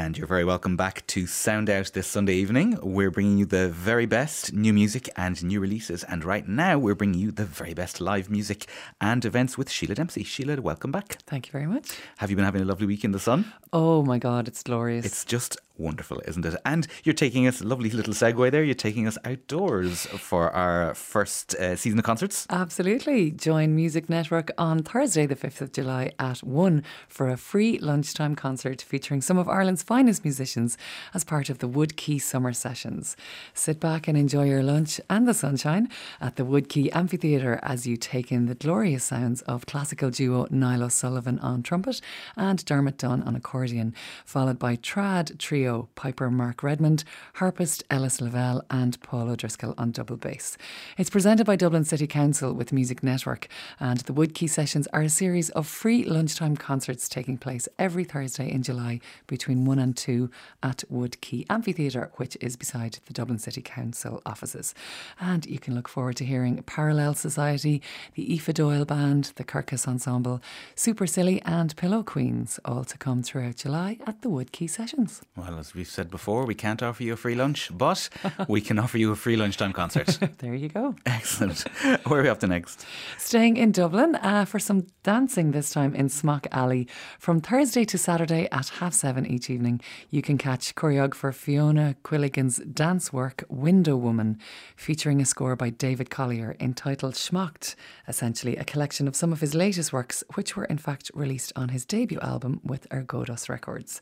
And you're very welcome back to Sound Out this Sunday evening. We're bringing you the very best new music and new releases. And right now, we're bringing you the very best live music and events with Sheelagh Dempsey. Sheelagh, welcome back. Thank you very much. Have you been having a lovely week in the sun? Oh my God, it's glorious. It's just wonderful, isn't it? And you're taking us, lovely little segue there, you're taking us outdoors for our first uh, season of concerts. Absolutely. Join Music Network on Thursday, the 5th of July at 1 for a free lunchtime concert featuring some of Ireland's finest musicians as part of the Wood Quay Summer Sessions. Sit back and enjoy your lunch and the sunshine at the Wood Quay Amphitheatre as you take in the glorious sounds of classical duo Niall O'Sullivan on trumpet and Dermot Dunne on accordion, followed by trad trio Piper Mark Redmond, harpist Ellis Lavelle, and Paul O'Driscoll on double bass. It's presented by Dublin City Council with Music Network, and the Wood Quay sessions are a series of free lunchtime concerts taking place every Thursday in July between 1 and 2 at Wood Quay Amphitheatre, which is beside the Dublin City Council offices. And you can look forward to hearing Parallel Society, the Aoife Doyle Band, the Kirkos Ensemble, Super Silly, and Pillow Queens, all to come throughout July at the Wood Quay sessions. Well, as we've said before, we can't offer you a free lunch, but we can offer you a free lunchtime concert. there you go. Excellent. Where are we up to next? Staying in Dublin uh, for some dancing this time in Smock Alley. From Thursday to Saturday at half seven each evening, you can catch choreographer Fiona Quilligan's dance work Window Woman, featuring a score by David Collier entitled Schmocked, essentially a collection of some of his latest works, which were in fact released on his debut album with Ergodos Records.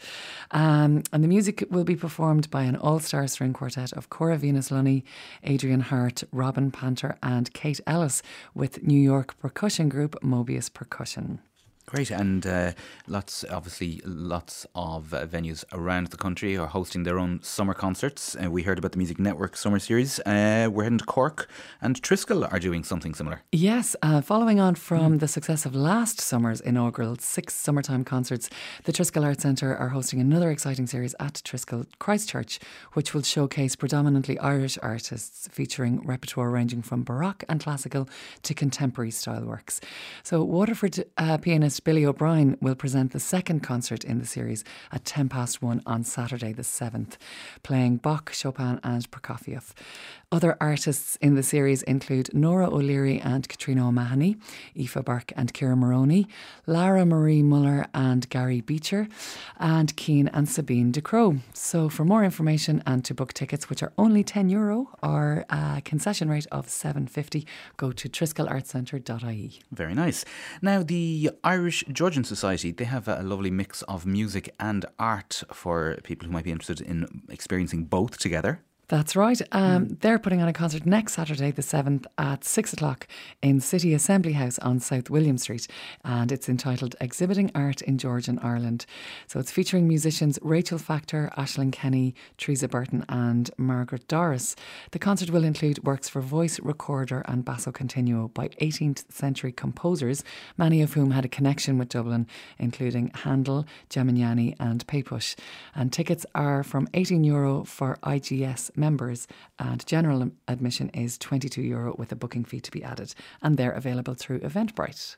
Um, and the music music will be performed by an all star string quartet of Cora Venus Lunny, Adrian Hart, Robin Panter, and Kate Ellis with New York percussion group Mobius Percussion. Great, and uh, lots, obviously, lots of uh, venues around the country are hosting their own summer concerts. Uh, we heard about the Music Network Summer Series. Uh, we're heading to Cork, and Triskel are doing something similar. Yes, uh, following on from mm. the success of last summer's inaugural six summertime concerts, the Triskel Arts Centre are hosting another exciting series at Triskel Christchurch, which will showcase predominantly Irish artists, featuring repertoire ranging from Baroque and classical to contemporary style works. So, Waterford uh, Billy O'Brien will present the second concert in the series at 10 past 1 on Saturday, the 7th, playing Bach, Chopin, and Prokofiev. Other artists in the series include Nora O'Leary and Katrina O'Mahony, Aoife Burke and Kira Maroney, Lara Marie Muller and Gary Beecher, and Keen and Sabine de DeCrow. So, for more information and to book tickets, which are only €10 Euro or a uh, concession rate of seven fifty, go to triskelartcentre.ie. Very nice. Now, the Irish Georgian Society, they have a lovely mix of music and art for people who might be interested in experiencing both together. That's right. Um, mm. They're putting on a concert next Saturday, the 7th, at 6 o'clock in City Assembly House on South William Street. And it's entitled Exhibiting Art in Georgian Ireland. So it's featuring musicians Rachel Factor, Ashlyn Kenny, Teresa Burton, and Margaret Doris. The concert will include works for voice, recorder, and basso continuo by 18th century composers, many of whom had a connection with Dublin, including Handel, Geminiani, and Pepusch. And tickets are from 18 euro for IGS members, and general admission is €22 Euro with a booking fee to be added, and they're available through Eventbrite.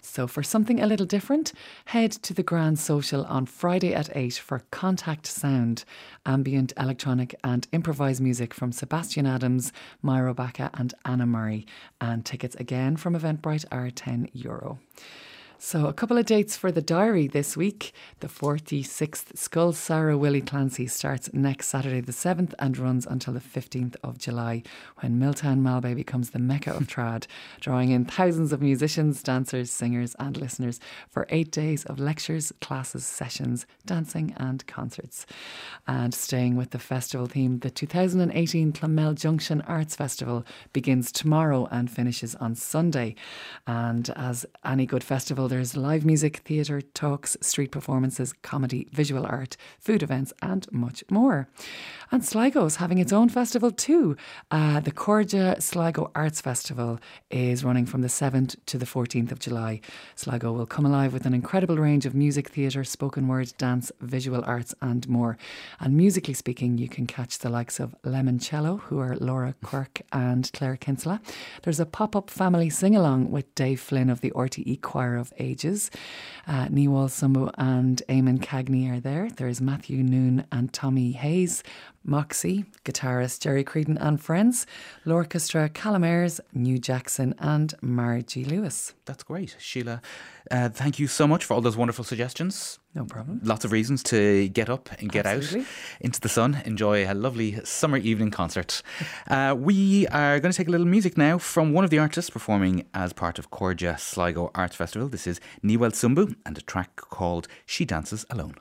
So, for something a little different, head to the Grand Social on Friday at 8 for Contact Sound, ambient, electronic, and improvised music from Sebastian Adams, Myro Baca, and Anna Murray. And tickets again from Eventbrite are €10. Euro. So, a couple of dates for the diary this week. The 46th Scoil Samhraidh Willie Clancy starts next Saturday, the 7th, and runs until the 15th of July, when Miltown Malbay becomes the mecca of trad, drawing in thousands of musicians, dancers, singers, and listeners for eight days of lectures, classes, sessions, dancing, and concerts. And staying with the festival theme, the 2018 Clonmel Junction Arts Festival begins tomorrow and finishes on Sunday. And as any good festival, there's live music, theatre, talks, street performances, comedy, visual art, food events, and much more. And Sligo is having its own festival too. Uh, the Cairde Sligo Arts Festival is running from the 7th to the 14th of July. Sligo will come alive with an incredible range of music, theatre, spoken word, dance, visual arts, and more. And musically speaking, you can catch the likes of Lemoncello, who are Laura Quirke and Claire Kinsella. There's a pop up family sing along with Dave Flynn of the RTE Choir of ages. Uh, Niwel Tsumbu and Eamon Cagney are there. There's Matthew Noone and Tommy Hayes, Moxie, guitarist Jerry Creedon and friends, Lorchestra, Callum New Jackson, and Margie Lewis. That's great, Sheelagh. Uh, thank you so much for all those wonderful suggestions. No problem. Lots of reasons to get up and get Absolutely. out into the sun, enjoy a lovely summer evening concert. Uh, we are going to take a little music now from one of the artists performing as part of Cairde Sligo Arts Festival. This is Niwel Tsumbu and a track called She Dances Alone.